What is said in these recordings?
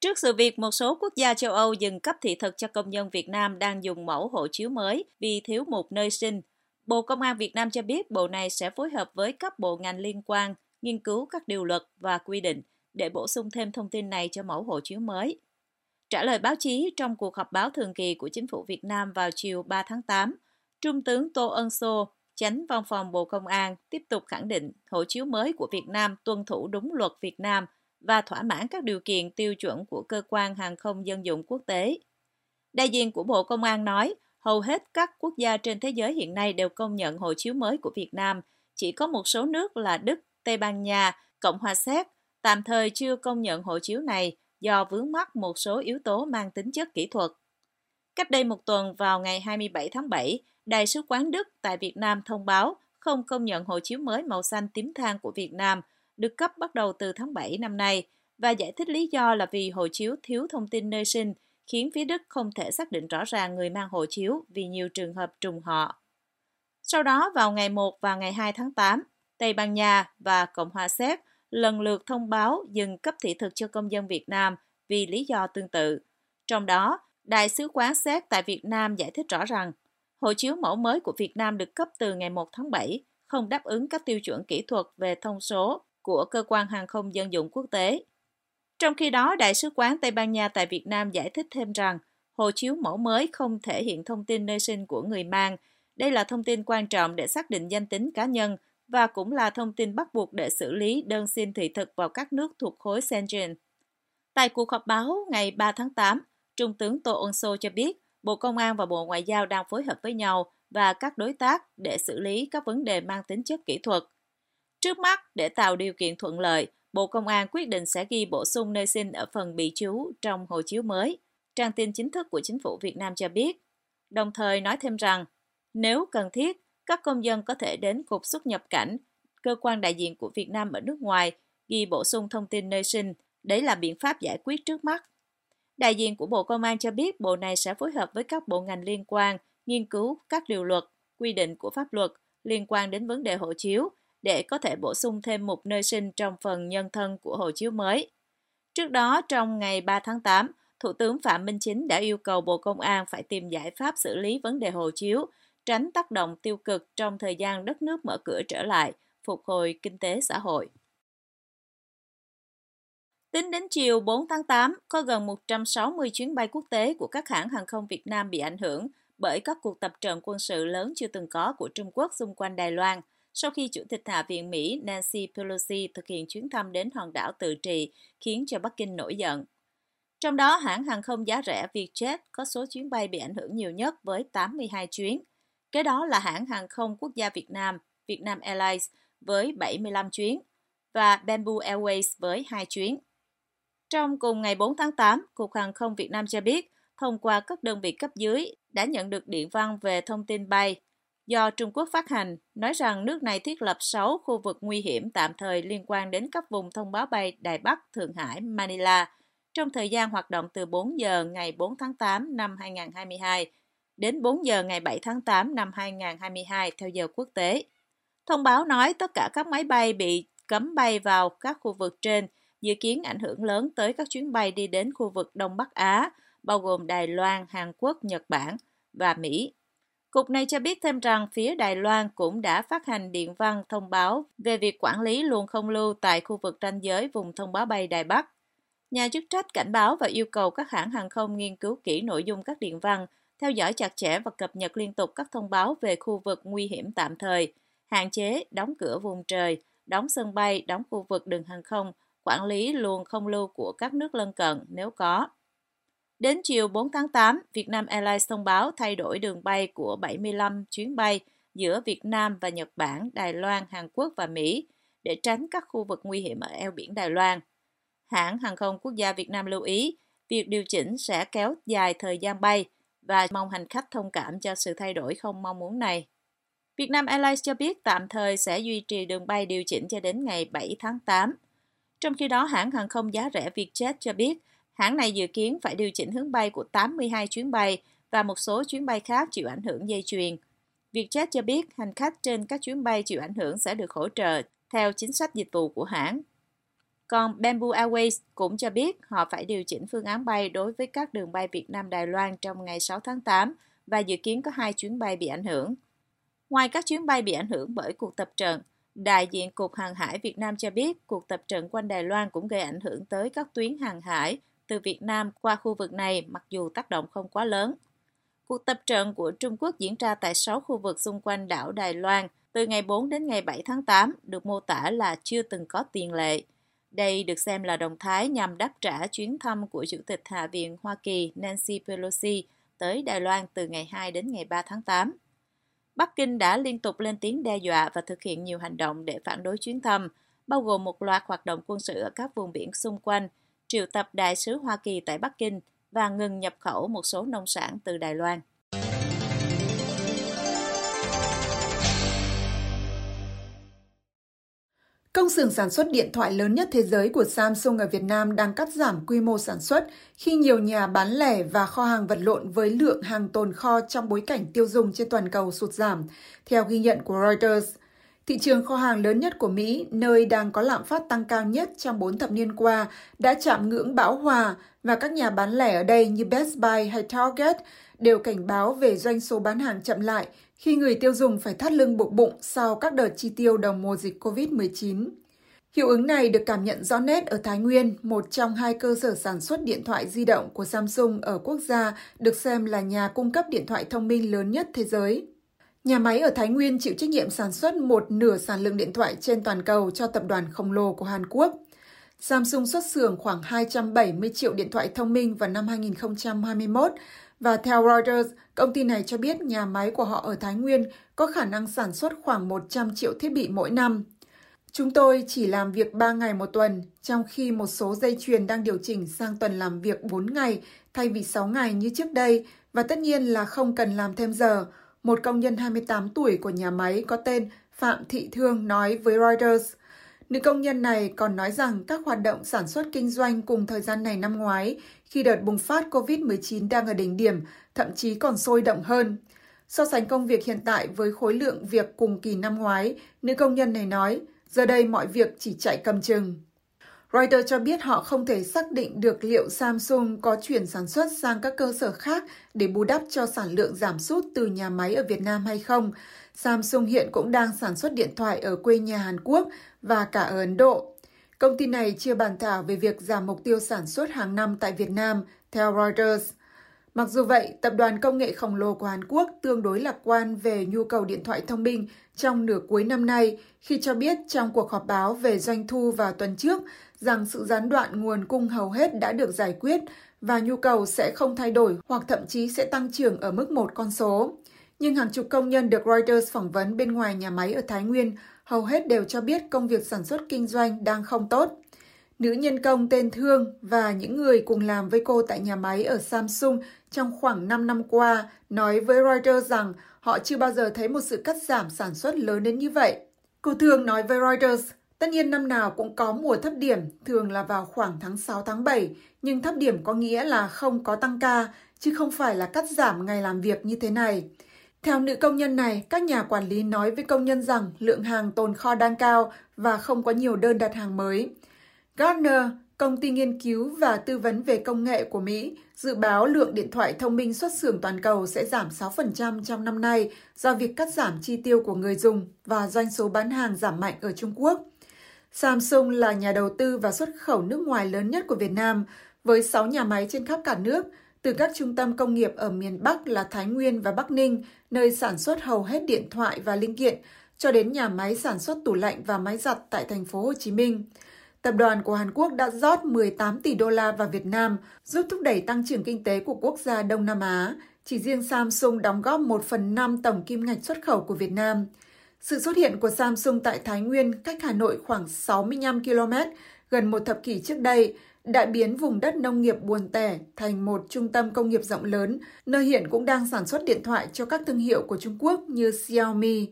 Trước sự việc một số quốc gia châu Âu dừng cấp thị thực cho công nhân Việt Nam đang dùng mẫu hộ chiếu mới vì thiếu một nơi sinh, Bộ Công an Việt Nam cho biết bộ này sẽ phối hợp với các bộ ngành liên quan nghiên cứu các điều luật và quy định để bổ sung thêm thông tin này cho mẫu hộ chiếu mới. Trả lời báo chí trong cuộc họp báo thường kỳ của Chính phủ Việt Nam vào chiều 3 tháng 8, Trung tướng Tô Ân Sô, Chánh Văn phòng Bộ Công an tiếp tục khẳng định hộ chiếu mới của Việt Nam tuân thủ đúng luật Việt Nam và thỏa mãn các điều kiện tiêu chuẩn của cơ quan hàng không dân dụng quốc tế. Đại diện của Bộ Công an nói, hầu hết các quốc gia trên thế giới hiện nay đều công nhận hộ chiếu mới của Việt Nam, chỉ có một số nước là Đức, Tây Ban Nha, Cộng hòa Séc tạm thời chưa công nhận hộ chiếu này do vướng mắc một số yếu tố mang tính chất kỹ thuật. Cách đây một tuần vào ngày 27 tháng 7, Đại sứ quán Đức tại Việt Nam thông báo không công nhận hộ chiếu mới màu xanh tím than của Việt Nam được cấp bắt đầu từ tháng 7 năm nay và giải thích lý do là vì hộ chiếu thiếu thông tin nơi sinh khiến phía Đức không thể xác định rõ ràng người mang hộ chiếu vì nhiều trường hợp trùng họ. Sau đó vào ngày 1 và ngày 2 tháng 8, Tây Ban Nha và Cộng hòa Séc lần lượt thông báo dừng cấp thị thực cho công dân Việt Nam vì lý do tương tự. Trong đó, Đại sứ quán Séc tại Việt Nam giải thích rõ rằng hộ chiếu mẫu mới của Việt Nam được cấp từ ngày 1 tháng 7 không đáp ứng các tiêu chuẩn kỹ thuật về thông số của cơ quan hàng không dân dụng quốc tế. Trong khi đó, Đại sứ quán Tây Ban Nha tại Việt Nam giải thích thêm rằng hộ chiếu mẫu mới không thể hiện thông tin nơi sinh của người mang. Đây là thông tin quan trọng để xác định danh tính cá nhân và cũng là thông tin bắt buộc để xử lý đơn xin thị thực vào các nước thuộc khối Schengen. Tại cuộc họp báo ngày 3 tháng 8, Trung tướng Tô Ân Sô cho biết Bộ Công an và Bộ Ngoại giao đang phối hợp với nhau và các đối tác để xử lý các vấn đề mang tính chất kỹ thuật. Trước mắt, để tạo điều kiện thuận lợi, Bộ Công an quyết định sẽ ghi bổ sung nơi sinh ở phần bị chú trong hộ chiếu mới. Trang tin chính thức của chính phủ Việt Nam cho biết, đồng thời nói thêm rằng, nếu cần thiết, các công dân có thể đến Cục xuất nhập cảnh, cơ quan đại diện của Việt Nam ở nước ngoài, ghi bổ sung thông tin nơi sinh. Đấy là biện pháp giải quyết trước mắt. Đại diện của Bộ Công an cho biết bộ này sẽ phối hợp với các bộ ngành liên quan, nghiên cứu các điều luật, quy định của pháp luật liên quan đến vấn đề hộ chiếu để có thể bổ sung thêm một nơi sinh trong phần nhân thân của hộ chiếu mới. Trước đó, trong ngày 3 tháng 8, Thủ tướng Phạm Minh Chính đã yêu cầu Bộ Công an phải tìm giải pháp xử lý vấn đề hộ chiếu, tránh tác động tiêu cực trong thời gian đất nước mở cửa trở lại, phục hồi kinh tế xã hội. Tính đến chiều 4 tháng 8, có gần 160 chuyến bay quốc tế của các hãng hàng không Việt Nam bị ảnh hưởng bởi các cuộc tập trận quân sự lớn chưa từng có của Trung Quốc xung quanh Đài Loan, sau khi Chủ tịch Hạ viện Mỹ Nancy Pelosi thực hiện chuyến thăm đến hòn đảo tự trị, khiến cho Bắc Kinh nổi giận. Trong đó, hãng hàng không giá rẻ Vietjet có số chuyến bay bị ảnh hưởng nhiều nhất với 82 chuyến. Kế đó là hãng hàng không quốc gia Việt Nam, Vietnam Airlines với 75 chuyến và Bamboo Airways với 2 chuyến. Trong cùng ngày 4 tháng 8, Cục Hàng không Việt Nam cho biết, thông qua các đơn vị cấp dưới đã nhận được điện văn về thông tin bay do Trung Quốc phát hành, nói rằng nước này thiết lập 6 khu vực nguy hiểm tạm thời liên quan đến các vùng thông báo bay Đài Bắc, Thượng Hải, Manila trong thời gian hoạt động từ 4 giờ ngày 4 tháng 8 năm 2022 đến 4 giờ ngày 7 tháng 8 năm 2022 theo giờ quốc tế. Thông báo nói tất cả các máy bay bị cấm bay vào các khu vực trên dự kiến ảnh hưởng lớn tới các chuyến bay đi đến khu vực Đông Bắc Á, bao gồm Đài Loan, Hàn Quốc, Nhật Bản và Mỹ. Cục này cho biết thêm rằng phía Đài Loan cũng đã phát hành điện văn thông báo về việc quản lý luồng không lưu tại khu vực ranh giới vùng thông báo bay Đài Bắc. Nhà chức trách cảnh báo và yêu cầu các hãng hàng không nghiên cứu kỹ nội dung các điện văn, theo dõi chặt chẽ và cập nhật liên tục các thông báo về khu vực nguy hiểm tạm thời, hạn chế đóng cửa vùng trời, đóng sân bay, đóng khu vực đường hàng không, quản lý luồng không lưu của các nước lân cận nếu có. Đến chiều 4 tháng 8, Vietnam Airlines thông báo thay đổi đường bay của 75 chuyến bay giữa Việt Nam và Nhật Bản, Đài Loan, Hàn Quốc và Mỹ để tránh các khu vực nguy hiểm ở eo biển Đài Loan. Hãng hàng không quốc gia Việt Nam lưu ý, việc điều chỉnh sẽ kéo dài thời gian bay và mong hành khách thông cảm cho sự thay đổi không mong muốn này. Vietnam Airlines cho biết tạm thời sẽ duy trì đường bay điều chỉnh cho đến ngày 7 tháng 8. Trong khi đó, hãng hàng không giá rẻ Vietjet cho biết Hãng này dự kiến phải điều chỉnh hướng bay của 82 chuyến bay và một số chuyến bay khác chịu ảnh hưởng dây chuyền. Vietjet cho biết hành khách trên các chuyến bay chịu ảnh hưởng sẽ được hỗ trợ theo chính sách dịch vụ của hãng. Còn Bamboo Airways cũng cho biết họ phải điều chỉnh phương án bay đối với các đường bay Việt Nam Đài Loan trong ngày 6 tháng 8 và dự kiến có hai chuyến bay bị ảnh hưởng. Ngoài các chuyến bay bị ảnh hưởng bởi cuộc tập trận, đại diện Cục Hàng hải Việt Nam cho biết cuộc tập trận quanh Đài Loan cũng gây ảnh hưởng tới các tuyến hàng hải từ Việt Nam qua khu vực này mặc dù tác động không quá lớn. Cuộc tập trận của Trung Quốc diễn ra tại 6 khu vực xung quanh đảo Đài Loan từ ngày 4 đến ngày 7 tháng 8 được mô tả là chưa từng có tiền lệ. Đây được xem là động thái nhằm đáp trả chuyến thăm của Chủ tịch Hạ viện Hoa Kỳ Nancy Pelosi tới Đài Loan từ ngày 2 đến ngày 3 tháng 8. Bắc Kinh đã liên tục lên tiếng đe dọa và thực hiện nhiều hành động để phản đối chuyến thăm, bao gồm một loạt hoạt động quân sự ở các vùng biển xung quanh, triệu tập đại sứ Hoa Kỳ tại Bắc Kinh và ngừng nhập khẩu một số nông sản từ Đài Loan. Công xưởng sản xuất điện thoại lớn nhất thế giới của Samsung ở Việt Nam đang cắt giảm quy mô sản xuất khi nhiều nhà bán lẻ và kho hàng vật lộn với lượng hàng tồn kho trong bối cảnh tiêu dùng trên toàn cầu sụt giảm, theo ghi nhận của Reuters. Thị trường kho hàng lớn nhất của Mỹ, nơi đang có lạm phát tăng cao nhất trong 4 thập niên qua, đã chạm ngưỡng bão hòa và các nhà bán lẻ ở đây như Best Buy hay Target đều cảnh báo về doanh số bán hàng chậm lại khi người tiêu dùng phải thắt lưng buộc bụng sau các đợt chi tiêu đầu mùa dịch COVID-19. Hiệu ứng này được cảm nhận rõ nét ở Thái Nguyên, một trong hai cơ sở sản xuất điện thoại di động của Samsung ở quốc gia được xem là nhà cung cấp điện thoại thông minh lớn nhất thế giới. Nhà máy ở Thái Nguyên chịu trách nhiệm sản xuất một nửa sản lượng điện thoại trên toàn cầu cho tập đoàn khổng lồ của Hàn Quốc. Samsung xuất xưởng khoảng 270 triệu điện thoại thông minh vào năm 2021 và theo Reuters, công ty này cho biết nhà máy của họ ở Thái Nguyên có khả năng sản xuất khoảng 100 triệu thiết bị mỗi năm. Chúng tôi chỉ làm việc 3 ngày một tuần, trong khi một số dây chuyền đang điều chỉnh sang tuần làm việc 4 ngày thay vì 6 ngày như trước đây, và tất nhiên là không cần làm thêm giờ. Một công nhân 28 tuổi của nhà máy có tên Phạm Thị Thương nói với Reuters. Nữ công nhân này còn nói rằng các hoạt động sản xuất kinh doanh cùng thời gian này năm ngoái, khi đợt bùng phát COVID-19 đang ở đỉnh điểm, thậm chí còn sôi động hơn. So sánh công việc hiện tại với khối lượng việc cùng kỳ năm ngoái, nữ công nhân này nói, giờ đây mọi việc chỉ chạy cầm chừng. Reuters cho biết họ không thể xác định được liệu Samsung có chuyển sản xuất sang các cơ sở khác để bù đắp cho sản lượng giảm sút từ nhà máy ở Việt Nam hay không. Samsung hiện cũng đang sản xuất điện thoại ở quê nhà Hàn Quốc và cả ở Ấn Độ. Công ty này chưa bàn thảo về việc giảm mục tiêu sản xuất hàng năm tại Việt Nam, theo Reuters. Mặc dù vậy, tập đoàn công nghệ khổng lồ của Hàn Quốc tương đối lạc quan về nhu cầu điện thoại thông minh trong nửa cuối năm nay khi cho biết trong cuộc họp báo về doanh thu vào tuần trước rằng sự gián đoạn nguồn cung hầu hết đã được giải quyết và nhu cầu sẽ không thay đổi hoặc thậm chí sẽ tăng trưởng ở mức một con số. Nhưng hàng chục công nhân được Reuters phỏng vấn bên ngoài nhà máy ở Thái Nguyên hầu hết đều cho biết công việc sản xuất kinh doanh đang không tốt. Nữ nhân công tên Thương và những người cùng làm với cô tại nhà máy ở Samsung trong khoảng 5 năm qua nói với Reuters rằng họ chưa bao giờ thấy một sự cắt giảm sản xuất lớn đến như vậy. Cô Thương nói với Reuters, tất nhiên năm nào cũng có mùa thấp điểm, thường là vào khoảng tháng 6 tháng 7, nhưng thấp điểm có nghĩa là không có tăng ca, chứ không phải là cắt giảm ngày làm việc như thế này. Theo nữ công nhân này, các nhà quản lý nói với công nhân rằng lượng hàng tồn kho đang cao và không có nhiều đơn đặt hàng mới. Gartner, công ty nghiên cứu và tư vấn về công nghệ của Mỹ, dự báo lượng điện thoại thông minh xuất xưởng toàn cầu sẽ giảm 6% trong năm nay do việc cắt giảm chi tiêu của người dùng và doanh số bán hàng giảm mạnh ở Trung Quốc. Samsung là nhà đầu tư và xuất khẩu nước ngoài lớn nhất của Việt Nam, với 6 nhà máy trên khắp cả nước, từ các trung tâm công nghiệp ở miền Bắc là Thái Nguyên và Bắc Ninh, nơi sản xuất hầu hết điện thoại và linh kiện, cho đến nhà máy sản xuất tủ lạnh và máy giặt tại thành phố Hồ Chí Minh. Tập đoàn của Hàn Quốc đã rót 18 tỷ đô la vào Việt Nam, giúp thúc đẩy tăng trưởng kinh tế của quốc gia Đông Nam Á. Chỉ riêng Samsung đóng góp 1 phần 5 tổng kim ngạch xuất khẩu của Việt Nam. Sự xuất hiện của Samsung tại Thái Nguyên cách Hà Nội khoảng 65 km, gần một thập kỷ trước đây, đã biến vùng đất nông nghiệp buồn tẻ thành một trung tâm công nghiệp rộng lớn, nơi hiện cũng đang sản xuất điện thoại cho các thương hiệu của Trung Quốc như Xiaomi.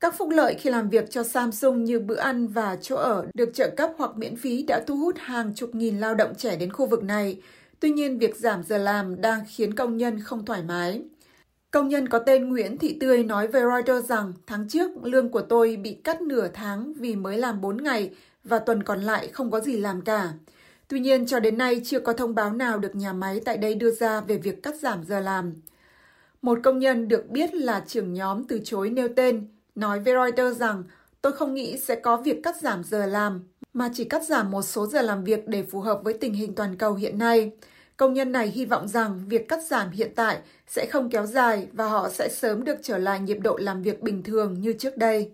Các phúc lợi khi làm việc cho Samsung như bữa ăn và chỗ ở được trợ cấp hoặc miễn phí đã thu hút hàng chục nghìn lao động trẻ đến khu vực này. Tuy nhiên, việc giảm giờ làm đang khiến công nhân không thoải mái. Công nhân có tên Nguyễn Thị Tươi nói với Reuters rằng tháng trước lương của tôi bị cắt nửa tháng vì mới làm 4 ngày và tuần còn lại không có gì làm cả. Tuy nhiên, cho đến nay chưa có thông báo nào được nhà máy tại đây đưa ra về việc cắt giảm giờ làm. Một công nhân được biết là trưởng nhóm từ chối nêu tên, nói với Reuters rằng tôi không nghĩ sẽ có việc cắt giảm giờ làm, mà chỉ cắt giảm một số giờ làm việc để phù hợp với tình hình toàn cầu hiện nay. Công nhân này hy vọng rằng việc cắt giảm hiện tại sẽ không kéo dài và họ sẽ sớm được trở lại nhịp độ làm việc bình thường như trước đây.